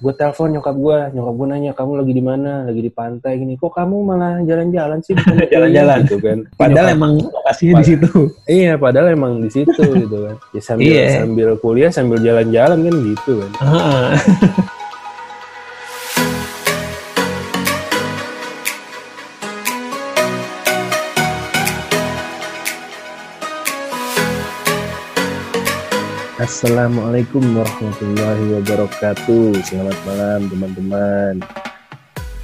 gue telepon nyokap gue nyokap gue nanya kamu lagi di mana lagi di pantai gini kok kamu malah jalan-jalan sih bukannya kuliah?" Jalan-jalan. gitu kan Padahal Nyokap- emang lokasinya di situ. iya padahal emang di situ gitu kan ya sambil Iya. sambil kuliah sambil jalan-jalan kan gitu kan Assalamualaikum warahmatullahi wabarakatuh. Selamat malam teman-teman.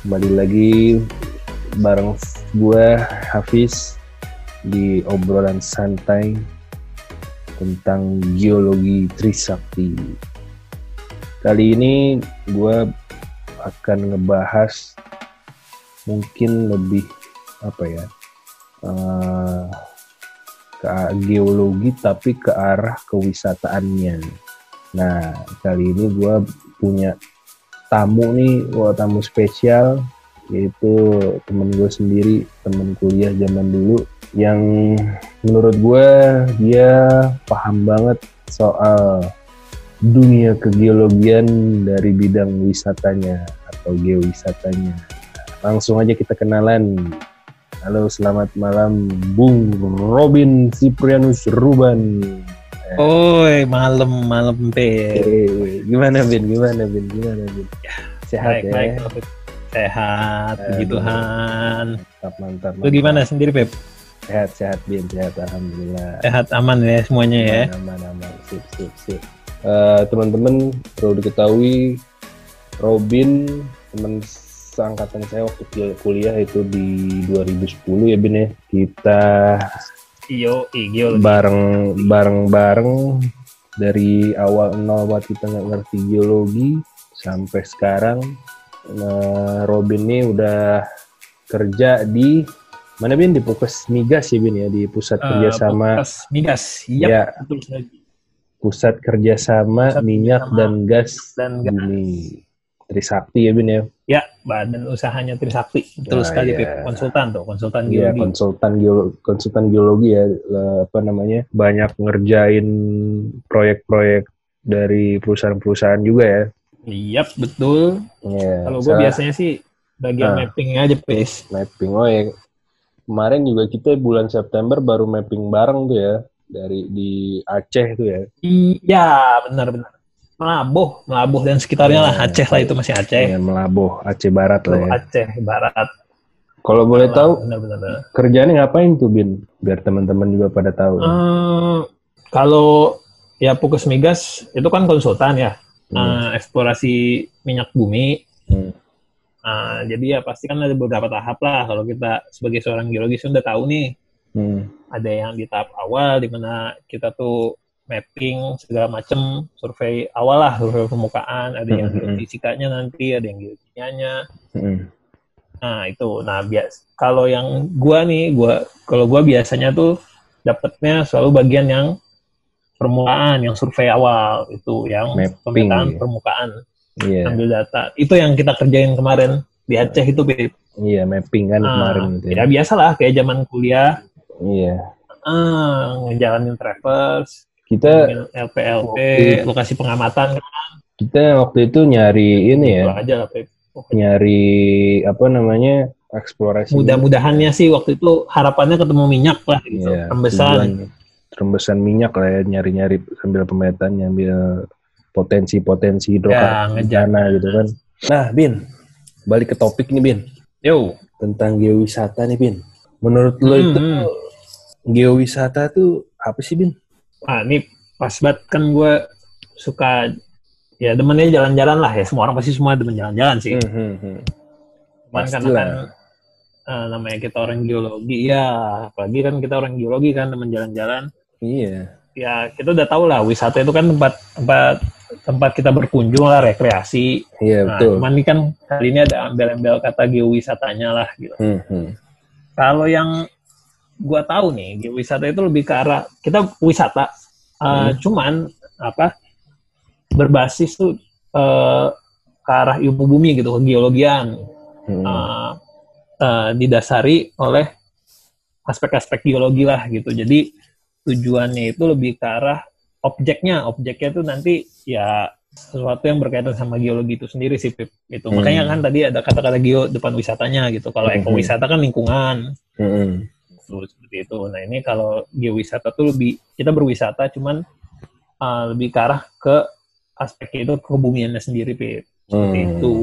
Kembali lagi bareng gue Hafiz di obrolan santai tentang geologi Trisakti. Kali ini gue akan ngebahas mungkin lebih apa ya eh, ke geologi tapi ke arah kewisataannya. Nah kali ini gue punya tamu nih, wah tamu spesial yaitu temen gue sendiri, temen kuliah zaman dulu yang menurut gue dia paham banget soal dunia kegeologian dari bidang wisatanya atau geowisatanya. Langsung aja kita kenalan. Halo, selamat malam Bung Robin Siprianus Ruban. Oi, malam malam pe. Eh, gimana Bin? Gimana Bin? Gimana Bin? Sehat Baik, ya? baik. Sehat, puji Aduh. Tuhan. Mantap, mantap. Lu gimana sendiri, Pep? Sehat, sehat Bin, sehat Alhamdulillah. Sehat aman ya semuanya ya. Aman, aman, sip, sip, sip. Eh, teman-teman perlu diketahui Robin teman seangkatan saya waktu kul- kuliah itu di 2010 ya Bin ya. Kita Iyo, geologi. bareng bareng bareng dari awal nol buat kita nggak ngerti geologi sampai sekarang nah, Robin ini udah kerja di mana bin di Pukes Migas ya bin ya di pusat Eh, kerjasama Bekas migas. Iya, Ya. betul sekali. pusat kerjasama Pusat minyak kerjasama dan gas Dan gas. bumi Trisakti ya bin ya Ya, badan usahanya Trisakti. Betul Nah, sekali. Pep. Konsultan tuh, konsultan Iya geologi. konsultan geologi, konsultan geologi ya eh, apa namanya banyak ngerjain proyek-proyek dari perusahaan-perusahaan juga ya. Iya, betul. Iya. Kalau gue biasanya sih bagian Ah. mapping aja, Pes. mapping oh ya kemarin juga kita bulan September baru mapping bareng tuh ya dari di Aceh tuh ya. Iya, benar-benar. Melabuh, Melabuh dan sekitarnya lah. Iya. Aceh lah itu masih Aceh. Iya, Melabuh Aceh Barat lah ya. Aceh Barat. Kalau boleh tahu Benar-benar. kerjaannya ngapain tuh Bin? Biar teman-teman juga pada tahu. Eh, kalau ya Pukes Migas itu kan konsultan ya, Hmm. Eh, eksplorasi minyak bumi. Hmm. Eh, jadi ya pasti kan ada beberapa tahap lah. Kalau kita sebagai seorang geologis udah tahu nih, Hmm. ada yang di tahap awal di mana kita tuh mapping segala macem survei awal lah survei permukaan ada yang Hmm, hmm, hmm. geofisikanya nanti ada yang geokimianya Hmm. nah itu nah bias kalau yang gua nih gua kalau gua biasanya tuh dapetnya selalu bagian yang permukaan yang survei awal itu yang Mapping, pemetaan ya. permukaan Iya. ambil data itu yang kita kerjain kemarin di Aceh itu Pip. Iya, mapping kan Ah, kemarin gitu ya ya. biasa lah kayak zaman kuliah Iya. ah, ngejalanin traverse Kita LPLP, Waktu- lokasi pengamatan kan kita waktu itu nyari ini ya, aja lah nyari apa namanya eksplorasi. Mudah-mudahannya sih waktu itu harapannya ketemu minyak lah gitu, Iya, rembesan. tujuan rembesan minyak lah ya, nyari-nyari sambil pemetaan nyambil potensi-potensi Ya, hidrokarboner ngejar. tanah gitu kan. Nah, Bin, balik ke topik nih, Bin, Yo, tentang geowisata nih, Bin. Menurut lo Hmm, itu hmm. geowisata tuh apa sih, Bin? Ah ini pas banget kan gue suka ya demennya jalan-jalan lah ya. Semua orang pasti semua demen jalan-jalan sih. Hmm, hmm, hmm. Cuman karena kan eh, namanya kita orang geologi ya, apalagi kan kita orang geologi kan demen jalan-jalan. Iya. Ya kita udah tahu lah wisata itu kan tempat tempat tempat kita berkunjung lah rekreasi. Iya, Nah, betul. cuman ini kan kali ini ada embel-embel kata geowisatanya lah gitu. Hmm, hmm. Kalau yang gua tahu nih, geowisata itu lebih ke arah kita wisata, uh, Hmm. cuman apa berbasis tuh uh, ke arah ilmu bumi gitu, geologian, Hmm. uh, uh, didasari oleh aspek-aspek geologi lah gitu. Jadi tujuannya itu lebih ke arah objeknya, objeknya tuh nanti ya sesuatu yang berkaitan sama geologi itu sendiri sih Pip. Itu Hmm. makanya kan tadi ada kata-kata geo depan wisatanya gitu. Kalau Hmm. ekowisata kan lingkungan. Mm-mm. Tuh, seperti itu. Nah, ini kalau geowisata tuh lebih kita berwisata cuman uh, lebih ke arah ke aspek itu kebumiannya sendiri Pip. Seperti Hmm. itu.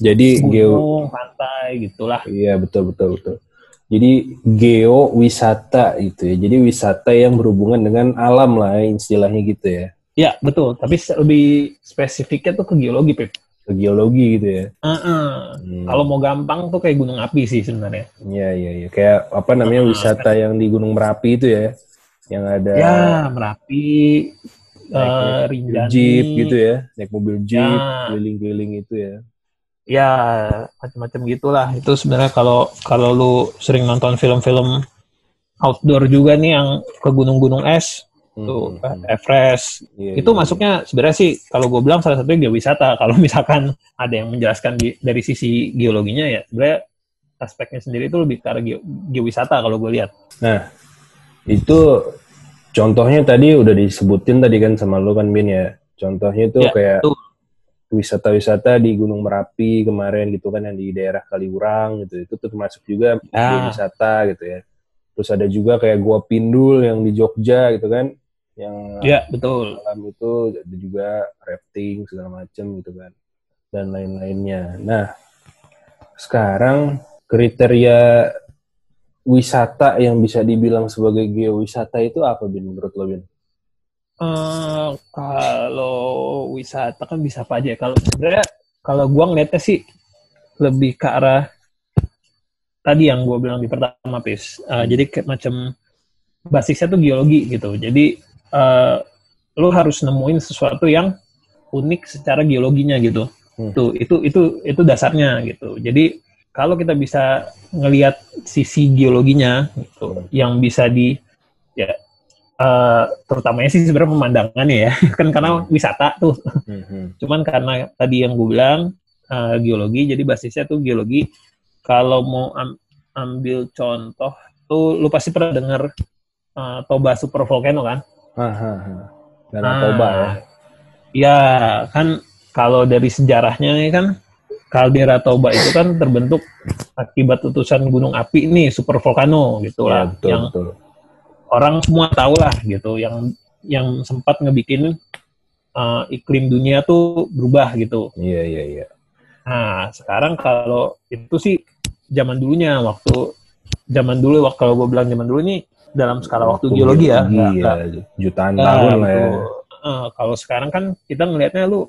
Jadi geo Gunung, pantai gitulah. Iya betul betul betul. Jadi geo wisata itu ya. Jadi wisata yang berhubungan dengan alam lah ya, istilahnya gitu ya. Ya, betul. Tapi lebih spesifiknya tuh ke geologi, Pip. Ke geologi gitu ya. Heeh. Hmm. Kalau mau gampang tuh kayak gunung api sih sebenarnya. Iya iya iya. Kayak apa namanya Ah, wisata yang di Gunung Merapi itu ya. Yang ada Ya, Merapi, eh Rinjani, jeep gitu ya. Naik mobil jeep Ya. keliling-keliling itu ya. ya macam-macam gitulah. Itu sebenarnya kalau kalau lu sering nonton film-film outdoor juga nih yang ke gunung-gunung es, tuh Hmm, hmm, Everest, iya, itu iya. masuknya sebenarnya sih kalau gue bilang salah satunya geowisata. Kalau misalkan ada yang menjelaskan di- dari sisi geologinya ya sebenarnya aspeknya sendiri itu lebih ke arah geo- geowisata kalau gue lihat. Itu contohnya tadi udah disebutin tadi kan sama lu kan Bin ya. Contohnya itu Ya, kayak wisata-wisata di Gunung Merapi kemarin gitu kan yang di daerah Kaliurang gitu. Itu tuh termasuk juga Ya. wisata gitu ya. Terus ada juga kayak Gua Pindul yang di Jogja gitu kan. Yang Ya betul. malam itu ada juga rafting segala macem gitu kan. Dan lain-lainnya. Nah, sekarang kriteria wisata yang bisa dibilang sebagai geowisata itu apa Bin menurut lo Bin? Eh, kalau wisata kan bisa apa aja. ya. Kalau sebenarnya kalau gua ngeliatnya sih lebih ke arah tadi yang gua bilang di pertama pis. Eh, jadi kayak macam basisnya tuh geologi gitu. Jadi eh, lu harus nemuin sesuatu yang unik secara geologinya gitu. Hmm. Tuh itu itu itu dasarnya gitu. Jadi kalau kita bisa ngelihat sisi geologinya gitu, Hmm. yang bisa di ya eh, terutamanya sih sebenarnya pemandangannya ya kan karena Hmm. wisata tuh Mhm. cuman karena tadi yang gue bilang eh, geologi jadi basisnya tuh geologi kalau mau am- ambil contoh tuh lu pasti pernah dengar eh, Toba Super Volcano kan Dan Nah, Toba ya. ya kan kalau dari sejarahnya nih kan kaldera Toba itu kan terbentuk akibat letusan gunung api nih super volcano gitu Ya, lah betul yang betul. orang semua tahu lah gitu yang yang sempat ngebikin uh, iklim dunia tuh berubah gitu. Iya iya iya. Nah sekarang kalau itu sih zaman dulunya waktu zaman dulu waktu kalau gue bilang zaman dulu ini dalam skala waktu, geologi ya. Iya, nggak- jutaan nggak tahun lah ya. Eh, kalau sekarang kan kita ngelihatnya lu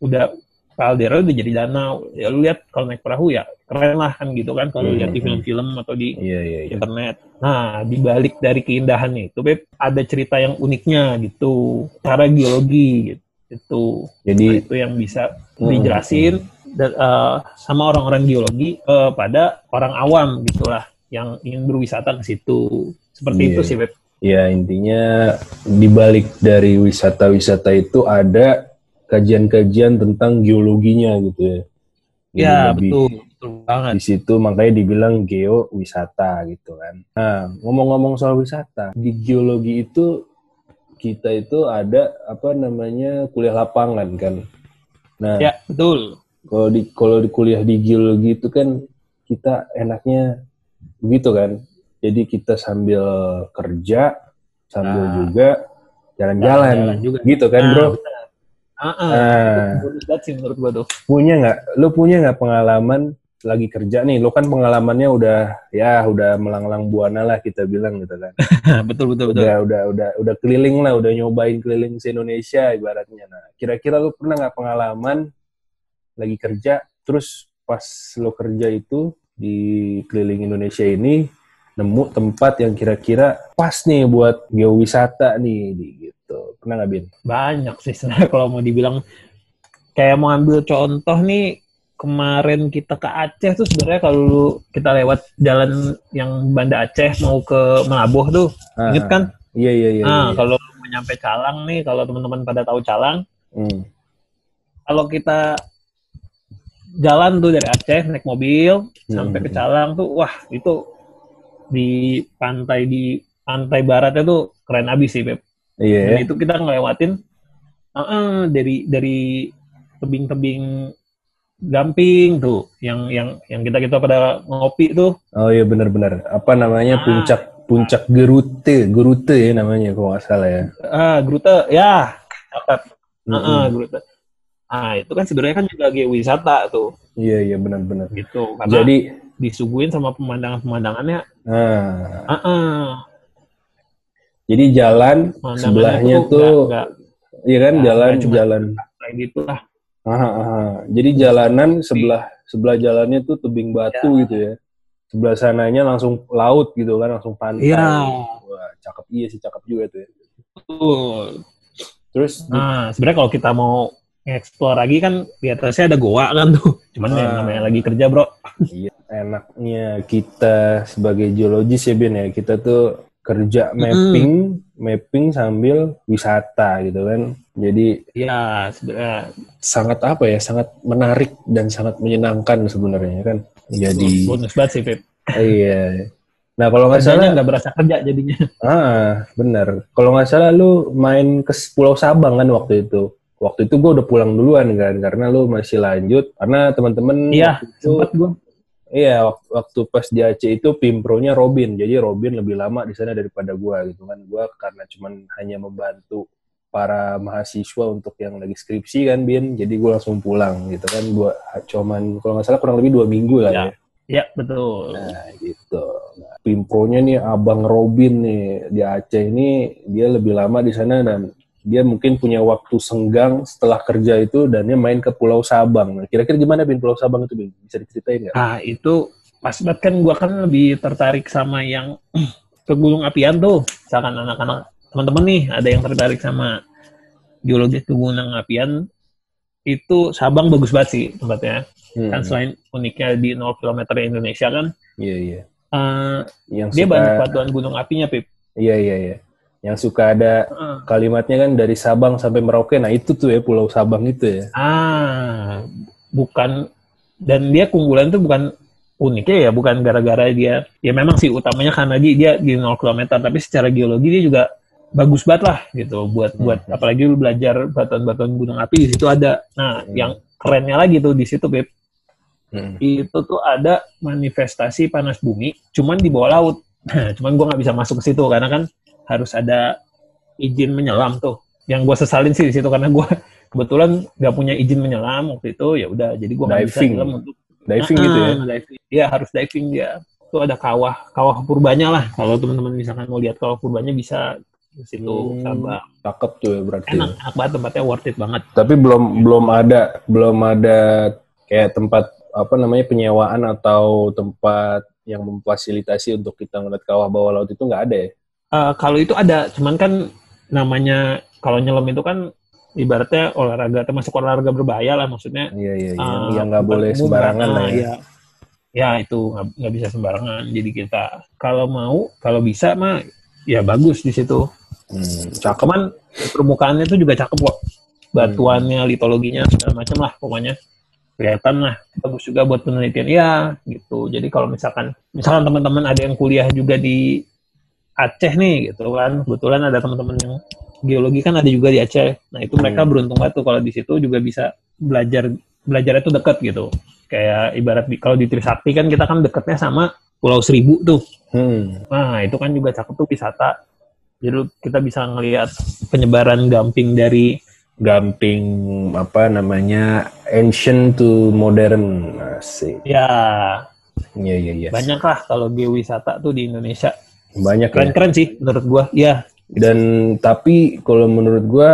udah kaldera udah jadi danau. Ya lu lihat kalau naik perahu ya keren lah kan gitu kan kalau Hmm, lihat di hmm. film-film atau di Iya iya iya. internet. Nah, di balik dari keindahannya itu, Beb, ada cerita yang uniknya gitu. Cara geologi gitu. Jadi Nah, itu yang bisa Hmm, dijelasin da- eh, sama orang-orang geologi kepada orang awam gitulah yang ingin berwisata ke situ. Seperti Iya. itu sih, Beb. ya intinya di balik dari wisata-wisata itu ada kajian-kajian tentang geologinya gitu ya. Jadi Ya, lebih betul. Betul banget. Di situ makanya dibilang geowisata gitu kan. Nah, ngomong-ngomong soal wisata, di geologi itu kita itu ada apa namanya kuliah lapangan kan. Nah, Ya, betul. kalau di kalau di kuliah di geologi itu kan kita enaknya begitu kan. Jadi kita sambil kerja sambil Nah. juga jalan-jalan juga. gitu kan, Nah, Bro. Ah, ah. Nah, sih menurut gua tuh. punya nggak? Lu punya nggak pengalaman lagi kerja nih? Lu kan pengalamannya udah ya udah melanglang buana lah kita bilang gitu kan. betul, betul, betul. Udah udah udah udah keliling lah, udah nyobain keliling se Indonesia ibaratnya. Nah, kira-kira lu pernah nggak pengalaman lagi kerja terus pas lu kerja itu di keliling Indonesia ini nemu tempat yang kira-kira pas nih buat geowisata nih di gitu. Pernah nggak Bin? Banyak sih sebenarnya kalau mau dibilang kayak mau ambil contoh nih kemarin kita ke Aceh tuh sebenarnya kalau kita lewat jalan yang Banda Aceh mau ke Melabuh tuh, Ah, inget kan? Iya iya iya. nah, iya. kalau nyampe Calang nih, kalau teman-teman pada tahu Calang, Hmm. kalau kita jalan tuh dari Aceh naik mobil sampai ke Hmm. Calang tuh, wah itu di pantai di pantai baratnya tuh keren abis sih, Beb. Iya. Dan ya. itu kita ngelewatin uh, uh, dari dari tebing-tebing Gamping tuh, yang yang yang kita kita pada ngopi tuh. Oh iya benar-benar. Apa namanya ah. puncak puncak Gerute, Gerute ya namanya kalau nggak salah ya. Ah Gerute, ya. Dapat. Mm -hmm. uh, Gerute. Ah itu kan sebenarnya kan juga wisata tuh. Iya iya benar-benar. Gitu. Karena Jadi disuguhin sama pemandangan-pemandangannya. Ah. Uh -uh. Jadi jalan sebelahnya tuh, iya kan jalan jalan kayak gitulah Aha, aha. Jadi jalanan sebelah sebelah jalannya tuh tebing batu ya. gitu ya. Sebelah sananya langsung laut gitu kan, langsung pantai. Iya. Wah, cakep iya sih, cakep juga tuh ya. Betul. Terus nah, sebenarnya kalau kita mau explore lagi kan di atasnya ada goa kan tuh. Cuman ah. namanya lagi kerja, Bro. Iya, enaknya kita sebagai geologis ya, Ben ya. Kita tuh kerja mapping, mm. mapping sambil wisata gitu kan. Jadi ya sebenarnya sangat apa ya, sangat menarik dan sangat menyenangkan sebenarnya kan. Jadi bonus banget sih, Pip. iya. Nah kalau nggak salah nggak berasa kerja jadinya. Ah benar. Kalau nggak salah lu main ke Pulau Sabang kan waktu itu. Waktu itu gue udah pulang duluan kan karena lu masih lanjut karena teman-teman iya, sempat gue Iya, waktu pas di Aceh itu pimpronya Robin. Jadi Robin lebih lama di sana daripada gua gitu kan. Gua karena cuman hanya membantu para mahasiswa untuk yang lagi skripsi kan, Bin. Jadi gua langsung pulang gitu kan. Gua cuman kalau nggak salah kurang lebih dua minggu lah ya. ya. Iya, betul. Nah, gitu. Nah, pimpronya nih Abang Robin nih di Aceh ini dia lebih lama di sana dan dia mungkin punya waktu senggang setelah kerja itu dan dia main ke Pulau Sabang. Nah, kira-kira gimana Bin Pulau Sabang itu Bin? Bisa diceritain nggak? Ah itu pas banget kan gue kan lebih tertarik sama yang ke Gunung Apian tuh. Misalkan anak-anak teman-teman nih ada yang tertarik sama geologi ke Gunung Apian itu Sabang bagus banget sih tempatnya. Hmm. Kan selain uniknya di 0 km Indonesia kan. Iya iya. Uh, yang dia suka... banyak batuan gunung apinya Pip. Iya iya iya yang suka ada kalimatnya kan dari Sabang sampai Merauke. Nah itu tuh ya Pulau Sabang itu ya. Ah, bukan dan dia keunggulan tuh bukan uniknya ya, bukan gara-gara dia ya memang sih utamanya karena dia, dia di 0 km tapi secara geologi dia juga bagus banget lah gitu buat hmm. buat apalagi lu belajar batuan-batuan gunung api di situ ada. Nah, hmm. yang kerennya lagi tuh di situ Beb. Hmm. Itu tuh ada manifestasi panas bumi cuman di bawah laut. cuman gua nggak bisa masuk ke situ karena kan harus ada izin menyelam tuh. Yang gue sesalin sih di situ karena gue kebetulan nggak punya izin menyelam waktu itu ya udah jadi gue nggak bisa nyelam untuk diving gitu ya. Diving. Iya harus diving dia. Itu ada kawah kawah purbanya lah. Kalau teman-teman misalkan mau lihat kawah purbanya bisa di situ hmm, Sabang. Cakep tuh ya berarti. Enak, enak banget tempatnya worth it banget. Tapi belum belum ada belum ada kayak tempat apa namanya penyewaan atau tempat yang memfasilitasi untuk kita ngeliat kawah bawah laut itu nggak ada ya? Uh, kalau itu ada, cuman kan namanya kalau nyelam itu kan ibaratnya olahraga termasuk olahraga berbahaya lah maksudnya. Iya iya. iya. Uh, yang nggak boleh sembarangan lah ya. ya. Ya itu nggak bisa sembarangan. Jadi kita kalau mau kalau bisa mah ya bagus di situ. Hmm, cakep. Cuman permukaannya itu juga cakep kok. Batuannya, hmm. litologinya segala macam lah pokoknya kelihatan lah bagus juga buat penelitian ya gitu jadi kalau misalkan misalkan teman-teman ada yang kuliah juga di Aceh nih gitu kan kebetulan ada teman-teman yang geologi kan ada juga di Aceh nah itu mereka hmm. beruntung banget tuh kalau di situ juga bisa belajar belajar itu deket gitu kayak ibarat di, kalau di Trisakti kan kita kan deketnya sama Pulau Seribu tuh hmm. nah itu kan juga cakep tuh wisata jadi kita bisa ngelihat penyebaran gamping dari gamping apa namanya ancient to modern sih ya Iya iya iya. Banyak lah kalau geowisata tuh di Indonesia. Banyak keren ya. keren sih menurut gua. Ya. Dan tapi kalau menurut gua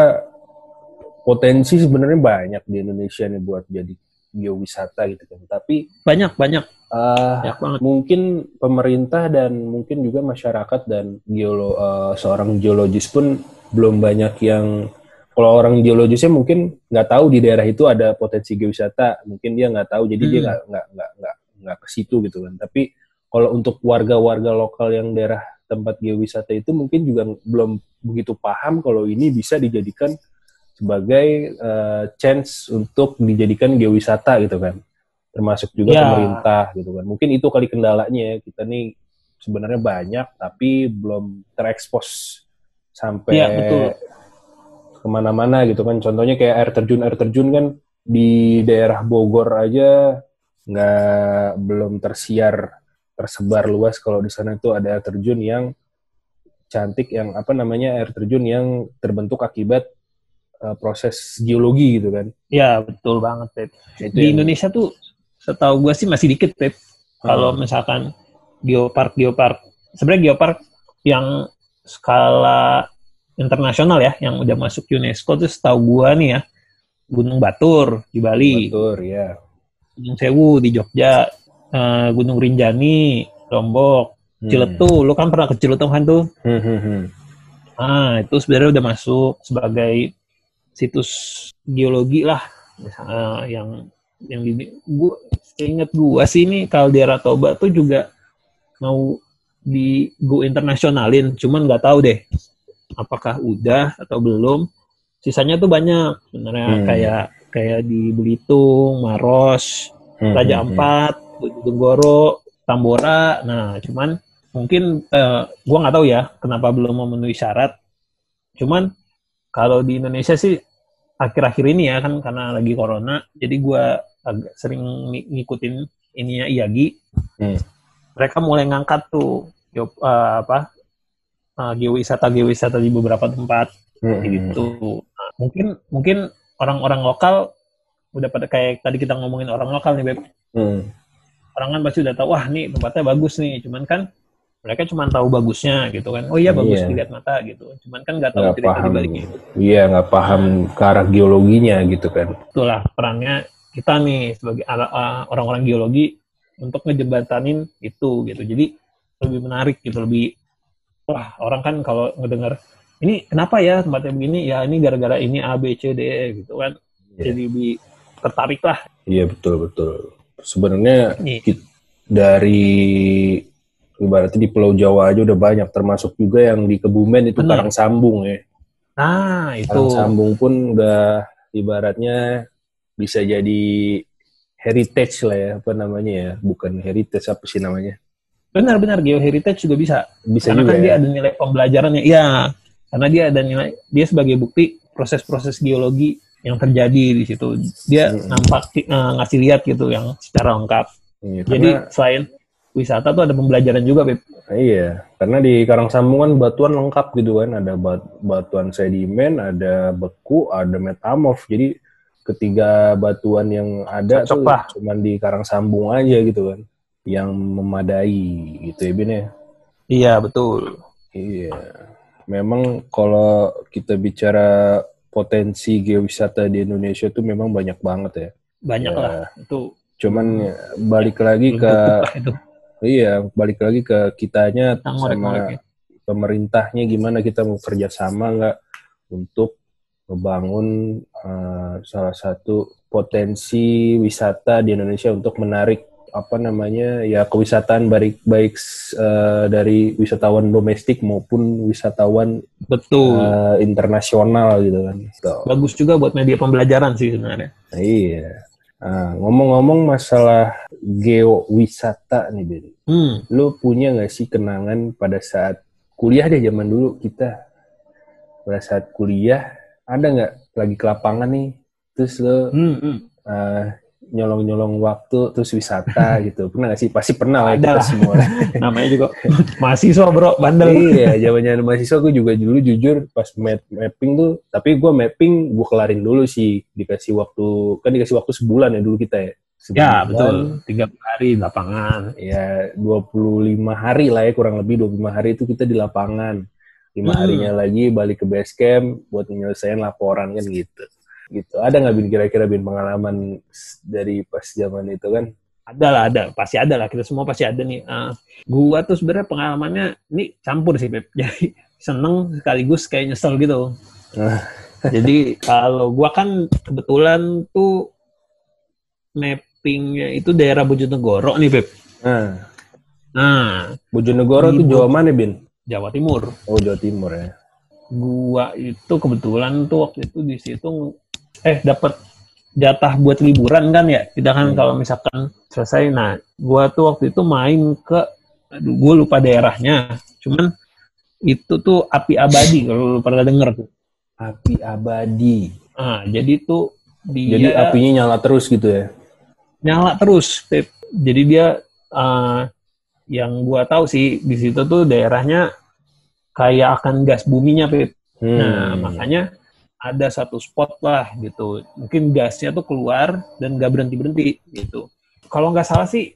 potensi sebenarnya banyak di Indonesia nih buat jadi geowisata gitu kan. Tapi banyak banyak. Uh, banyak banget. Mungkin pemerintah dan mungkin juga masyarakat dan geolo uh, seorang geologis pun belum banyak yang kalau orang geologisnya mungkin nggak tahu di daerah itu ada potensi geowisata, mungkin dia nggak tahu, jadi hmm. dia nggak nggak nggak nggak nggak ke situ gitu kan. Tapi kalau untuk warga-warga lokal yang daerah tempat geowisata itu mungkin juga belum begitu paham kalau ini bisa dijadikan sebagai uh, chance untuk dijadikan geowisata gitu kan termasuk juga ya. pemerintah gitu kan mungkin itu kali kendalanya ya kita nih sebenarnya banyak tapi belum terekspos sampai ya, betul. ke ke mana-mana gitu kan. Contohnya kayak air terjun air terjun kan di daerah Bogor aja nggak belum tersiar tersebar luas kalau di sana itu ada air terjun yang cantik yang apa namanya air terjun yang terbentuk akibat uh, proses geologi gitu kan. Ya betul banget Pep. Itu Di yang- Indonesia tuh setahu gue sih masih dikit Pep. Kalau Hmm. misalkan geopark geopark sebenarnya geopark yang skala internasional ya yang udah masuk UNESCO tuh setahu gua nih ya Gunung Batur di Bali, Betul ya. Gunung Sewu di Jogja, eh, Gunung Rinjani, Lombok, Hmm. Ciletu. Lu kan pernah ke Ciletu kan tuh? Hmm, hmm, hmm. Ah, itu sebenarnya udah masuk sebagai situs geologi lah eh, yang yang di gua inget gua sih ini Caldera Toba tuh juga mau di go internasionalin, cuman nggak tahu deh apakah udah atau belum. Sisanya tuh banyak sebenarnya Hmm. kayak kayak di Belitung, Maros, Hmm, Raja hmm, hmm. Bojonegoro, Tambora. Nah, cuman mungkin eh, gua nggak tahu ya kenapa belum memenuhi syarat. Cuman kalau di Indonesia sih akhir-akhir ini ya kan karena lagi corona, jadi gua agak sering ng- ngikutin ininya IAGI. Hmm. Mereka mulai ngangkat tuh geo- eh, apa eh, geowisata geowisata di beberapa tempat hmm, gitu. Nah, mungkin mungkin orang-orang lokal udah pada kayak tadi kita ngomongin orang lokal nih Beb hmm. Orang kan pasti udah tahu wah nih tempatnya bagus nih cuman kan mereka cuma tahu bagusnya gitu kan oh iya bagus Iya. dilihat mata gitu cuman kan nggak tahu Nggak cerita paham. di baliknya Iya nggak paham ke arah geologinya gitu kan. itulah perannya kita nih sebagai orang-orang geologi untuk ngejembatanin itu gitu jadi lebih menarik gitu lebih wah orang kan kalau ngedengar ini kenapa ya tempatnya begini ya ini gara-gara ini A B C D E gitu kan Iya. jadi lebih tertarik lah Iya betul betul. Sebenarnya Ki- dari ibaratnya di Pulau Jawa aja udah banyak termasuk juga yang di Kebumen itu Benar. Karang Sambung ya. nah itu. Karang Sambung pun udah ibaratnya bisa jadi heritage lah ya apa namanya ya bukan heritage apa sih namanya? Benar-benar geoheritage juga bisa. Bisa karena juga kan ya. dia ada nilai pembelajarannya. Iya karena dia ada nilai dia sebagai bukti proses-proses geologi yang terjadi di situ dia Hmm. nampak eh, ngasih lihat gitu yang secara lengkap Iya, jadi karena- selain wisata tuh ada pembelajaran juga Beb. Iya, karena di Karang Sambung kan batuan lengkap gitu kan, ada bat- batuan sedimen, ada beku, ada metamorf. Jadi ketiga batuan yang ada Cocok tuh lah. cuman di Karang Sambung aja gitu kan, yang memadai gitu ya Bin ya. iya betul Iya, memang kalau kita bicara potensi geowisata di Indonesia tuh memang banyak banget ya. banyak Ya, lah itu Cuman balik lagi ke itu iya, balik lagi ke kitanya Kita sama ya. pemerintahnya gimana kita mau kerjasama nggak untuk membangun eh, salah satu potensi wisata di Indonesia untuk menarik apa namanya ya kewisataan baik baik eh, dari wisatawan domestik maupun wisatawan betul eh, internasional gitu kan. Gitu. bagus juga buat media pembelajaran sih sebenarnya Nah, iya. Nah, ngomong-ngomong masalah geowisata nih, Ben. hmm Lu punya nggak sih kenangan pada saat kuliah deh zaman dulu kita pada saat kuliah ada nggak lagi ke lapangan nih terus lo hmm, hmm. eh, nyolong-nyolong waktu terus wisata gitu. Pernah nggak sih? Pasti pernah lah Ada kita semua. Namanya juga mahasiswa bro. Bandel. Iya zaman mahasiswa gue juga dulu jujur pas map mapping tuh tapi gue mapping gue kelarin dulu sih. Dikasih waktu kan dikasih waktu sebulan ya dulu kita ya. Ya Sebulan. betul. Tiga hari di lapangan. Ya 25 hari lah ya kurang lebih 25 hari itu kita di lapangan. Lima Hmm. harinya lagi balik ke base camp buat menyelesaikan laporan kan gitu gitu. Ada nggak bin kira-kira bin pengalaman dari pas zaman itu kan? Ada lah ada. Pasti ada lah. Kita semua pasti ada nih. Eh, gua tuh sebenarnya pengalamannya ini campur sih Beb jadi seneng sekaligus kayak nyesel gitu. Ah. jadi kalau gua kan kebetulan tuh mappingnya itu daerah Bojonegoro nih Beb nah nah Bojonegoro tuh. Jawa mana bin? Jawa Timur. Oh Jawa Timur ya. Gua itu kebetulan tuh waktu itu di situ eh dapat jatah buat liburan kan ya kita kan Hmm. kalau misalkan selesai nah gua tuh waktu itu main ke aduh gua lupa daerahnya cuman itu tuh api abadi kalau lu pernah denger tuh Api abadi. Nah, jadi tuh dia Jadi apinya nyala terus gitu ya? nyala terus, Pip. Jadi dia eh, yang gua tahu sih di situ tuh daerahnya kayak akan gas buminya, Pip. Nah, Hmm. makanya ada satu spot lah gitu. Mungkin gasnya tuh keluar dan nggak berhenti berhenti gitu. Kalau nggak salah sih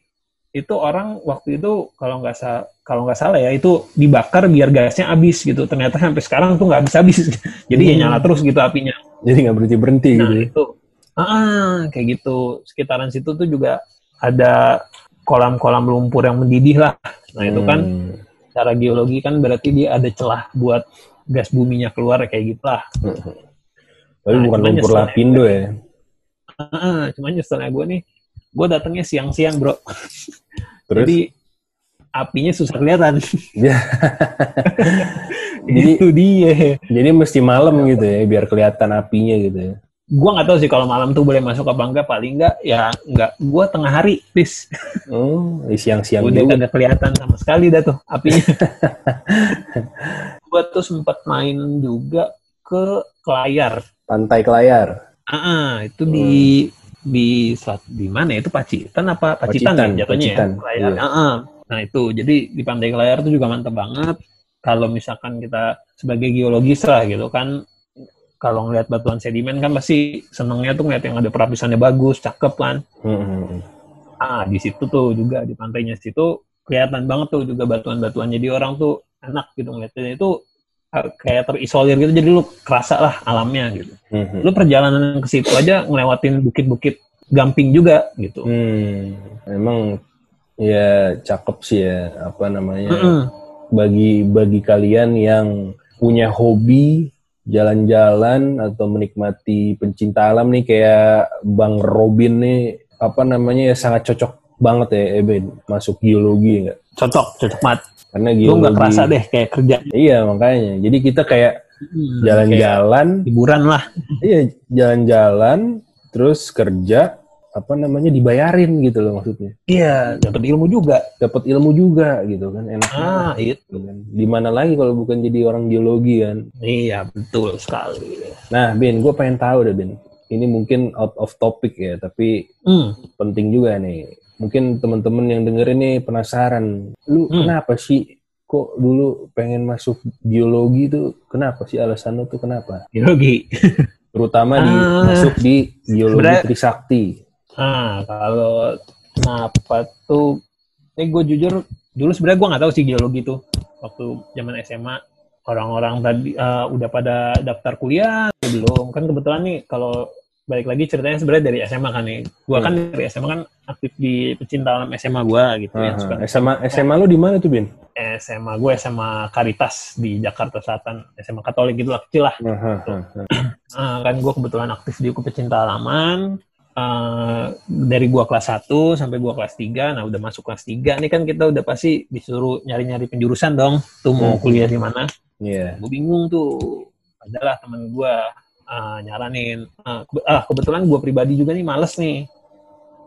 itu orang waktu itu kalau nggak salah kalau nggak salah ya itu dibakar biar gasnya habis gitu. Ternyata sampai sekarang tuh nggak habis habis. Jadi ya Hmm. nyala terus gitu apinya. Jadi nggak berhenti berhenti Nah gitu. ya? itu, ah kayak gitu. Sekitaran situ tuh juga ada kolam-kolam lumpur yang mendidih lah. Nah itu kan Hmm. secara geologi kan berarti dia ada celah buat gas buminya keluar kayak gitu lah. Tapi Nah, bukan lumpur ya. lapindo ya. Ah, cuman nyeselnya gue nih, gue datangnya siang-siang bro. Terus? Jadi apinya susah kelihatan. Ya. Jadi- itu dia. Jadi mesti malam gitu ya, biar kelihatan apinya gitu ya. Gue nggak tahu sih kalau malam tuh boleh masuk apa enggak. Paling enggak ya enggak. Gue tengah hari, bis. Oh, di siang-siang Udah kagak kelihatan sama sekali dah tuh apinya. gue tuh sempat main juga ke Kelayar. Pantai Kelayar. Ah, ah, itu di di saat di mana ya? itu Pacitan apa Pacitan, Pacitan, ya jatuhnya Pacitan, ya Kelayar. iya. Ah, ah. Nah itu jadi di Pantai Kelayar itu juga mantap banget. Kalau misalkan kita sebagai geologis lah gitu kan, kalau ngeliat batuan sedimen kan pasti senengnya tuh ngeliat yang ada perapisannya bagus, cakep kan. Hmm. Ah di situ tuh juga di pantainya situ kelihatan banget tuh juga batuan-batuan. Jadi orang tuh enak gitu ngeliatnya itu kayak terisolir gitu. Jadi lu kerasa lah alamnya gitu Hmm. lu perjalanan ke situ aja ngelewatin bukit-bukit gamping juga gitu. Hmm. Emang ya cakep sih ya apa namanya Mm-mm. bagi bagi kalian yang punya hobi jalan-jalan atau menikmati pencinta alam nih kayak Bang Robin nih apa namanya ya sangat cocok banget ya Eben masuk geologi enggak Cocok, cocok banget. Karena geologi nggak kerasa deh kayak kerja. iya makanya jadi kita kayak Hmm, jalan-jalan hiburan lah. iya jalan-jalan terus kerja apa namanya dibayarin gitu loh maksudnya Iya, dapat ilmu juga. dapat ilmu juga gitu kan enak Ah, banget itu. kan. di mana lagi kalau bukan jadi orang geologi kan Iya, betul sekali. nah Bin gue pengen tahu deh Bin ini mungkin out of topic ya tapi Hmm. penting juga nih mungkin teman-teman yang dengerin nih penasaran lu Hmm. kenapa sih kok dulu pengen masuk geologi tuh kenapa sih alasan lu tuh kenapa? Geologi. terutama di Ah, masuk di geologi sebenarnya- Trisakti. Ah, kalau kenapa tuh, eh gue jujur dulu sebenarnya gue nggak tahu sih geologi tuh. Waktu zaman SMA orang-orang tadi eh, udah pada daftar kuliah belum. Kan kebetulan nih kalau balik lagi ceritanya sebenarnya dari SMA kan nih. Gue kan dari SMA kan aktif di pecinta alam SMA gue gitu ya suka. SMA SMA lu di mana tuh Bin? SMA gue SMA Karitas di Jakarta Selatan. SMA Katolik gitu lah kecil lah. Aha. Ah, kan gue kebetulan aktif di pecinta halaman Eh, dari gua kelas 1 sampai gua kelas 3 nah udah masuk kelas 3 nih kan kita udah pasti disuruh nyari-nyari penjurusan dong. Tuh mau Hmm. kuliah di mana. Iya. gue bingung tuh. Adalah temen gua ah, nyaranin. Ah, kebe- ah, kebetulan gua pribadi juga nih males nih.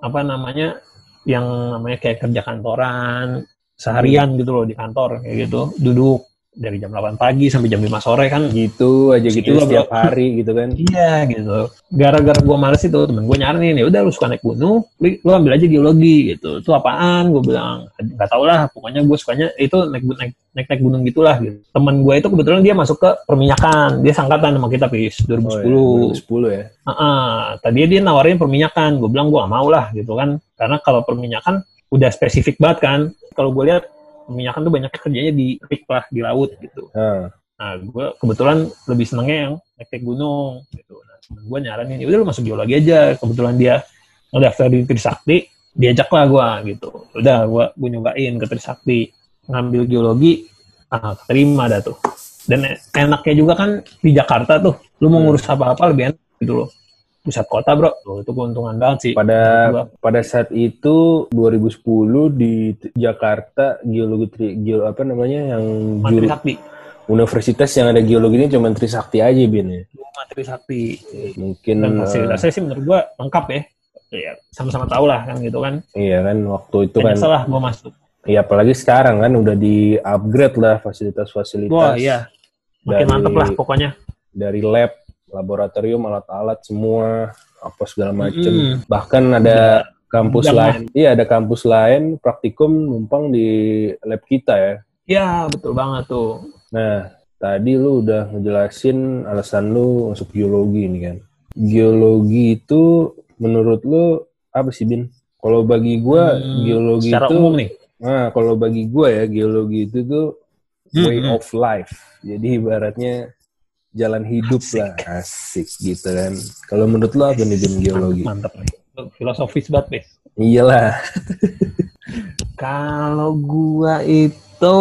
Apa namanya yang namanya kayak kerja kantoran seharian gitu loh di kantor kayak gitu. Duduk dari jam 8 pagi sampai jam 5 sore kan gitu aja gitu Gila, setiap bro. hari gitu kan Iya gitu. Gara-gara gue males itu temen gue nyaranin ya udah lu suka naik gunung, lu, ambil aja geologi gitu. Itu apaan? Gue bilang nggak tau lah. Pokoknya gue sukanya itu naik naik naik, naik gunung gitulah gitu. Temen gue itu kebetulan dia masuk ke perminyakan. Dia sangkatan sama kita pis 2010. Oh, ya, 2010 ya Heeh. Tadi dia nawarin perminyakan. Gue bilang gue gak mau lah gitu kan. Karena kalau perminyakan udah spesifik banget kan. Kalau gue lihat perminyakan tuh banyak kerjanya di rik lah di laut gitu. Nah, Nah, gue kebetulan lebih senengnya yang naik-naik gunung gitu. Nah, gue nyaranin, ya udah lu masuk geologi aja. Kebetulan dia ngedaftar di Trisakti, diajak lah gue gitu. Udah, gue gue nyobain ke Trisakti ngambil geologi, ah, terima dah tuh. Dan e- enaknya juga kan di Jakarta tuh, lu mau Hmm. ngurus apa-apa lebih enak gitu loh. Pusat kota bro, Tuh, itu keuntungan banget sih. pada Gua. pada saat itu 2010 di Jakarta geologi tri, geo apa namanya yang Cuma juru Trisakti, universitas yang ada geologi ini cuma Trisakti aja bin ya cuma Trisakti. mungkin Dan eh, fasilitasnya sih menurut gue lengkap ya. Ya, sama-sama tahu lah kan gitu kan. iya kan waktu itu Hanya kan salah gue masuk. ya apalagi sekarang kan udah di upgrade lah fasilitas-fasilitas Wah iya, makin Dari- mantep lah pokoknya. dari lab, laboratorium, alat-alat semua apa segala macem. Mm. Bahkan ada kampus Jangan. lain, iya ada kampus lain praktikum numpang di lab kita ya. Ya, betul banget tuh. Nah, tadi lu udah ngejelasin alasan lu masuk geologi ini kan. Geologi itu menurut lu apa sih Bin? Kalau bagi gua Hmm, geologi Secara itu umum nih. Nah, kalau bagi gua ya geologi itu tuh way Hmm, hmm. of life. Jadi ibaratnya jalan hidup Asik. lah, asik gitu kan. Kalau menurut lo apa nih Bin geologi? Mantap, mantap nih. Filosofis banget, Bes. Iyalah. Kalau gua itu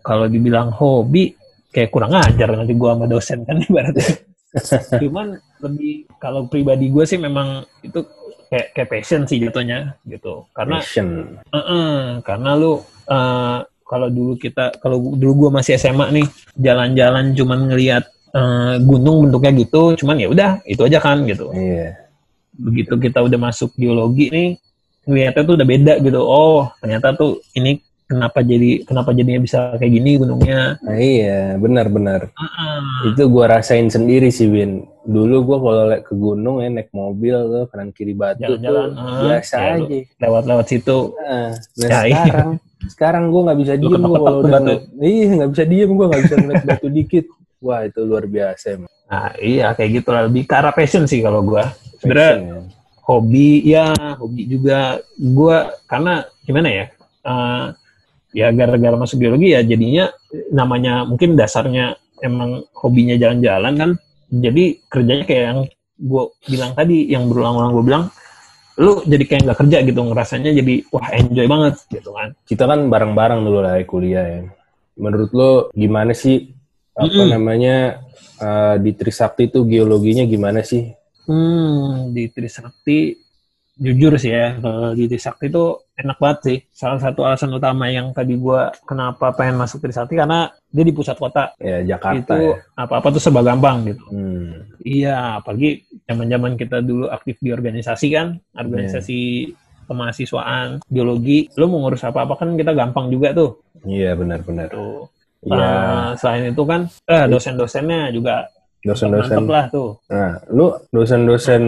kalau dibilang hobi kayak kurang ajar nanti gua sama dosen kan ibaratnya. Cuman lebih kalau pribadi gua sih memang itu kayak kayak passion sih jatuhnya gitu. Karena Passion. eh, karena lu eh, kalau dulu kita kalau dulu gua masih SMA nih jalan-jalan cuman ngelihat eh, gunung bentuknya gitu, cuman ya udah itu aja kan gitu. Iya. begitu kita udah masuk geologi nih ngeliatnya tuh udah beda gitu oh ternyata tuh ini kenapa jadi kenapa jadinya bisa kayak gini gunungnya Nah, iya, benar-benar. Ah, Itu gua rasain sendiri sih, Bin. Dulu gua kalau naik ke gunung ya naik mobil tuh kanan kiri batu Jalan-jalan, tuh ah, biasa ya, aja. lewat-lewat situ Nah, nah Ya, iya. sekarang sekarang gua nggak bisa diem gua ketok-ketok kalau udah iya nggak bisa diem gua nggak bisa ngeliat batu dikit. Wah itu luar biasa emang. nah iya kayak gitu lah lebih ke arah passion sih kalau gua sebenarnya Passion, ya. hobi ya hobi juga gua karena gimana ya eh, ya gara-gara masuk geologi ya jadinya namanya mungkin dasarnya emang hobinya jalan-jalan kan jadi kerjanya kayak yang gue bilang tadi yang berulang-ulang gue bilang lu jadi kayak nggak kerja gitu ngerasanya jadi wah enjoy banget gitu kan kita kan bareng-bareng dulu lah kuliah ya. Menurut lo gimana sih apa Mm-mm. namanya eh, di Trisakti itu geologinya gimana sih? Hmm, di Trisakti jujur sih ya, kalau di Trisakti itu enak banget sih. Salah satu alasan utama yang tadi gua kenapa pengen masuk Trisakti karena dia di pusat kota. Ya Jakarta itu ya. apa-apa tuh serba gampang gitu. Hmm. Iya, apalagi zaman-zaman kita dulu aktif di organisasi kan, organisasi kemahasiswaan, biologi, lu mau ngurus apa-apa kan kita gampang juga tuh. Iya benar-benar. Tuh. Iya Nah, selain itu kan eh, dosen-dosennya juga dosen-dosen. mantep lah tuh. Nah, lu dosen-dosen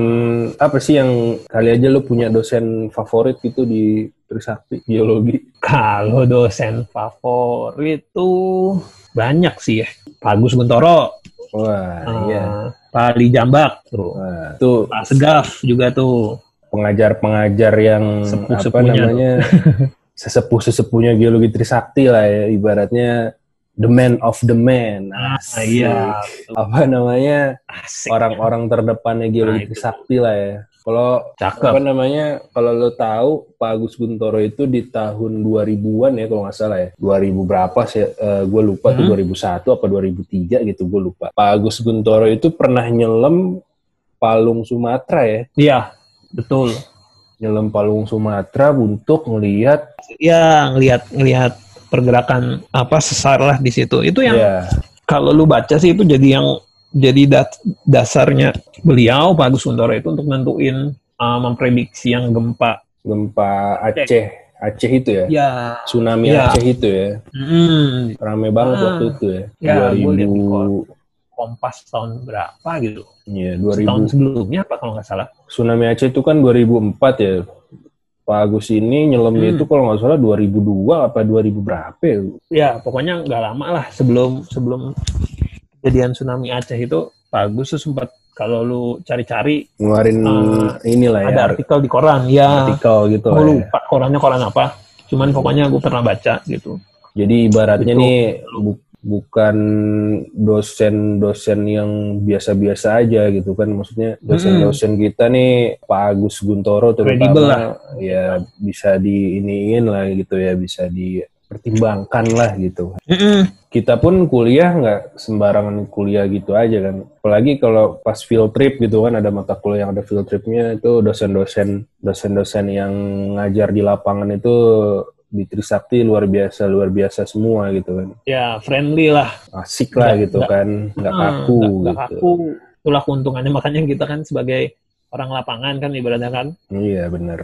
apa sih yang kali aja lu punya dosen favorit gitu di Trisakti geologi? Kalau dosen favorit tuh banyak sih ya. Pak Agus Guntoro, Wah, eh, iya. Pak Ali Jambak tuh. Wah, tuh Pak Segaf juga tuh. pengajar-pengajar yang apa Sepuh-sepuhnya namanya sesepuh-sesepuhnya geologi Trisakti lah ya ibaratnya the man of the man. Ah, Asik. iya. tuh. Apa namanya orang-orang terdepannya geologi Nah. Trisakti lah ya. Kalau apa namanya kalau lo tahu Pak Agus Guntoro itu di tahun 2000-an ya kalau nggak salah ya 2000 berapa sih gue lupa tuh Hmm. 2001 apa 2003 gitu gue lupa Pak Agus Guntoro itu pernah nyelam Palung Sumatera ya Iya, betul. nyelam Palung Sumatera untuk ngelihat Ya, ngelihat ngelihat pergerakan apa sesar lah di situ. Itu yang ya kalau lu baca sih itu jadi yang jadi dat- dasarnya beliau Pak Agus Guntoro itu untuk nentuin uh, memprediksi yang gempa. gempa Aceh Aceh itu ya Ya, tsunami Ya. Aceh itu ya mm, rame banget Ah. waktu itu ya, Ya, gua liat di 2000 Kompas tahun berapa gitu? ya Tahun 2000 sebelumnya apa kalau nggak salah? tsunami Aceh itu kan 2004 ya Pak Agus ini nyelamnya Hmm. itu kalau nggak salah 2002 apa 2000 berapa ya? Ya, pokoknya nggak lama lah sebelum sebelum kejadian tsunami Aceh itu Pak Agus tuh sempat kalau lu cari-cari ngeluarin Ah, inilah ya ada artikel di koran ya artikel gitu gue ya. lupa korannya koran apa cuman pokoknya gue pernah baca gitu Jadi ibaratnya Gitu. nih bukan dosen-dosen yang biasa-biasa aja gitu kan maksudnya dosen-dosen kita nih Pak Agus Guntoro terutama lah. ya bisa diiniin lah gitu ya bisa dipertimbangkan lah gitu kita pun kuliah nggak sembarangan kuliah gitu aja kan. Apalagi kalau pas field trip gitu kan ada mata kuliah yang ada field tripnya itu dosen-dosen dosen-dosen yang ngajar di lapangan itu di Trisakti luar biasa luar biasa semua gitu kan. ya friendly lah Asik lah Nggak- gitu nggak- kan, nggak Hmm, kaku nggak gitu. kaku itulah keuntungannya makanya kita kan sebagai orang lapangan kan ibaratnya kan Iya bener.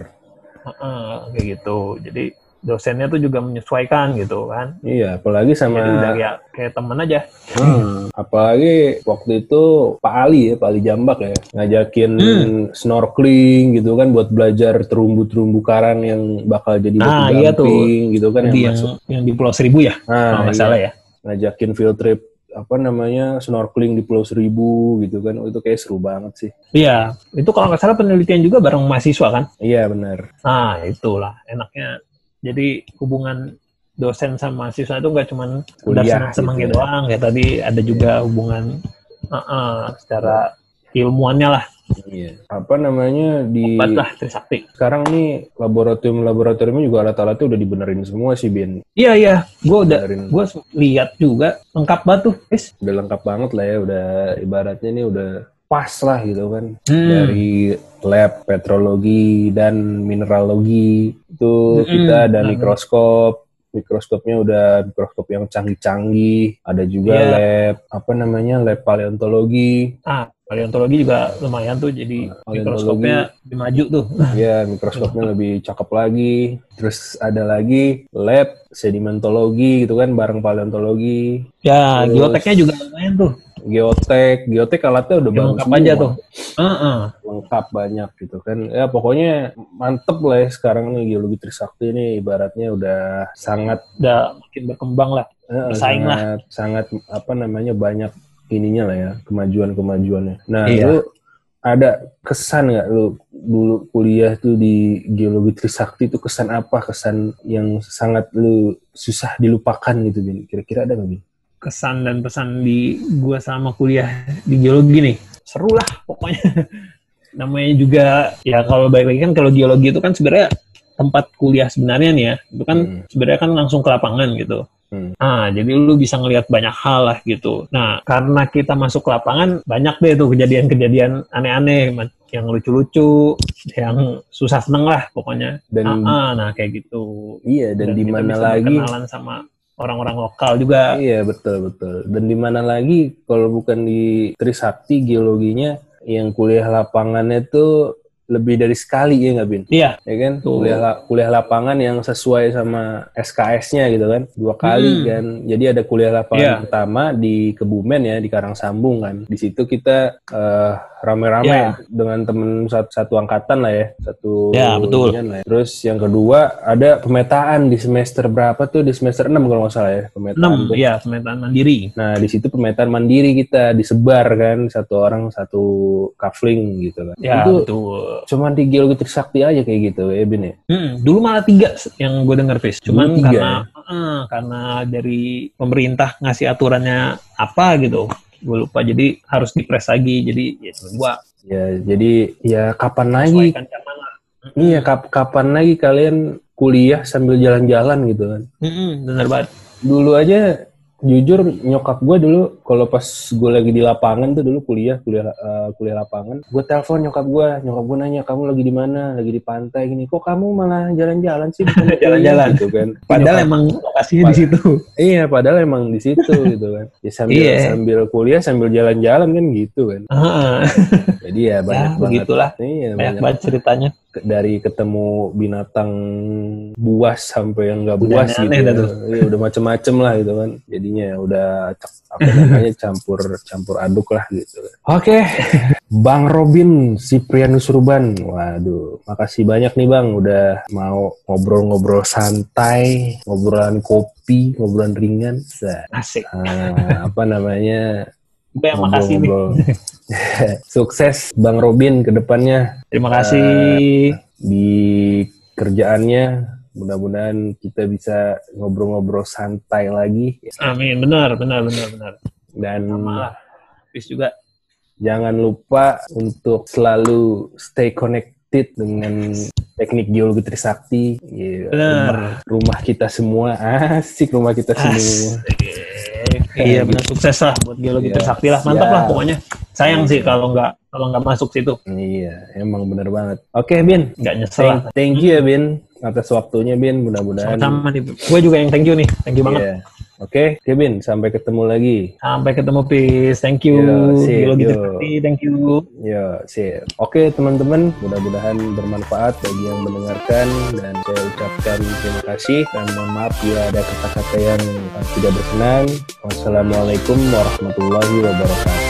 Heeh, kayak gitu jadi dosennya tuh juga menyesuaikan gitu kan. Iya, apalagi sama Jadi udah kayak kayak temen aja. Hmm, apalagi waktu itu Pak Ali ya, Pak Ali Jambak ya, ngajakin Hmm. snorkeling gitu kan buat belajar terumbu-terumbu karang yang bakal jadi batu Ah, iya tuh. gitu kan yang yang, masuk. yang di Pulau Seribu ya, Nah, kalau nggak iya. salah ya. ngajakin field trip apa namanya snorkeling di Pulau Seribu gitu kan, Oh, itu kayak seru banget sih. Iya, itu kalau nggak salah penelitian juga bareng mahasiswa kan. Iya benar. Nah, itulah enaknya. Jadi hubungan dosen sama mahasiswa itu nggak cuma udah senang-senang gitu gitu ya. doang. Kayak tadi ada juga hubungan uh, uh, secara ilmuannya lah. Iya. Apa namanya di Obat lah Trisakti. sekarang nih laboratorium laboratoriumnya juga alat-alatnya udah dibenerin semua sih Bin. Iya iya, gue udah gue lihat juga lengkap banget tuh, guys. udah lengkap banget lah ya udah ibaratnya ini udah pas lah gitu kan Hmm. dari lab petrologi dan mineralogi itu Mm-mm. kita ada Hmm. mikroskop mikroskopnya udah mikroskop yang canggih-canggih ada juga Iya. lab apa namanya lab paleontologi Ah, paleontologi juga lumayan tuh, jadi Paleontologi. mikroskopnya lebih maju tuh. ya mikroskopnya lebih cakep lagi terus ada lagi lab sedimentologi gitu kan bareng paleontologi Ya, Terus- geoteknya juga lumayan tuh. Geotek geotek alatnya udah bagus lengkap aja semua. tuh. Heeh. lengkap banyak gitu kan ya pokoknya mantep lah ya sekarang nih geologi Trisakti ini ibaratnya udah sangat Udah makin berkembang lah. eh, Bersaing sangat, sangat apa namanya banyak ininya lah ya kemajuan kemajuannya nah Iya. lu ada kesan nggak lu dulu kuliah tuh di geologi Trisakti itu kesan apa kesan yang sangat lu susah dilupakan gitu Bin kira-kira ada nggak Bin? Kesan dan pesan di gua sama kuliah di geologi nih. Seru lah pokoknya. Namanya juga ya kalau balik lagi kan kalau geologi itu kan sebenarnya tempat kuliah sebenarnya nih ya. Itu kan Hmm. sebenarnya kan langsung ke lapangan gitu. Hmm. ah jadi lu bisa ngelihat banyak hal lah gitu. Nah karena kita masuk ke lapangan banyak deh tuh kejadian-kejadian aneh-aneh yang lucu-lucu yang susah seneng lah pokoknya. Dan Ah, ah, nah kayak gitu. Iya dan, di kita mana lagi? berkenalan sama orang-orang lokal juga Iya betul betul. Dan di mana lagi kalau bukan di Trisakti geologinya yang kuliah lapangannya tuh lebih dari sekali ya nggak bin? iya Ya kan Tuh. kuliah la- kuliah lapangan yang sesuai sama SKS-nya gitu kan dua kali Hmm. kan. Jadi ada kuliah lapangan Iya. pertama di Kebumen ya di Karangsambung kan. Di situ kita eh, rame-rame Iya. dengan temen satu, satu angkatan lah ya satu. Ya, betul. inian lah ya. Terus yang kedua ada pemetaan di semester berapa tuh di semester 6 kalau nggak salah ya pemetaan. 6 tuh. ya pemetaan mandiri Nah, di situ pemetaan mandiri kita disebar kan satu orang satu kafling gitu kan. ya itu betul cuman di geologi Trisakti aja kayak gitu ya Bin ya. Hmm, dulu malah tiga yang gue denger Fis. Cuman tiga, karena eh, karena dari pemerintah ngasih aturannya apa gitu, gue lupa. Jadi harus dipres lagi. Jadi ya gue Ya, jadi ya kapan lagi? Iya, kap- kapan lagi kalian kuliah sambil jalan-jalan gitu kan? Mm-mm, bener banget. Dulu aja jujur nyokap gue dulu kalau pas gue lagi di lapangan tuh dulu kuliah kuliah eh, kuliah lapangan gue telepon nyokap gue nyokap gue nanya kamu lagi di mana lagi di pantai gini kok kamu malah jalan-jalan sih bukannya kuliah?" Jalan-jalan. gitu kan Padahal Nyokap- emang lokasinya di situ. Iya, padahal emang di situ gitu kan. Ya, sambil Iya. sambil kuliah sambil jalan-jalan kan gitu kan. Jadi ya banyak ya, banget. begitulah. Iya, Banyak banyak banget ceritanya. Dari ketemu binatang buas sampai yang nggak Udah buas aneh-aneh gitu. dah tuh. Iya, udah macem-macem lah gitu kan. Jadinya udah cak- apa namanya campur campur aduk lah gitu. Oke, Bang Robin Siprianus Ruban. Waduh, makasih banyak nih Bang udah mau ngobrol-ngobrol santai, ngobrolan kopi, ngobrolan ringan. Asik. Ah, apa namanya Gue yang makasih nih. Sukses Bang Robin ke depannya Terima kasih. di kerjaannya. Mudah-mudahan kita bisa ngobrol-ngobrol santai lagi Amin. Benar, benar, benar, benar. dan Sama juga. jangan lupa untuk selalu stay connected dengan teknik geologi Trisakti. Iya, Benar. Rumah, rumah kita semua asik rumah kita semua. Iya benar sukses lah buat geologi Iya. Trisakti lah. Mantap Siap. lah pokoknya. Sayang sih kalau nggak kalau nggak masuk situ. Iya, emang bener banget. Oke, Bin. Nggak nyesel lah. Thank, thank you ya, Bin. Atas waktunya, Bin. Mudah-mudahan. Sama-sama nih. Gue juga yang thank you nih. Thank you banget. Oke, Kevin, sampai ketemu lagi. Sampai ketemu, Pis. Thank you. Yo, Biologi yo. Thank you. Ya, sip. Oke, teman-teman, mudah-mudahan bermanfaat bagi yang mendengarkan dan saya ucapkan terima kasih dan mohon maaf bila ada kata-kata yang tidak berkenan. Wassalamualaikum warahmatullahi wabarakatuh.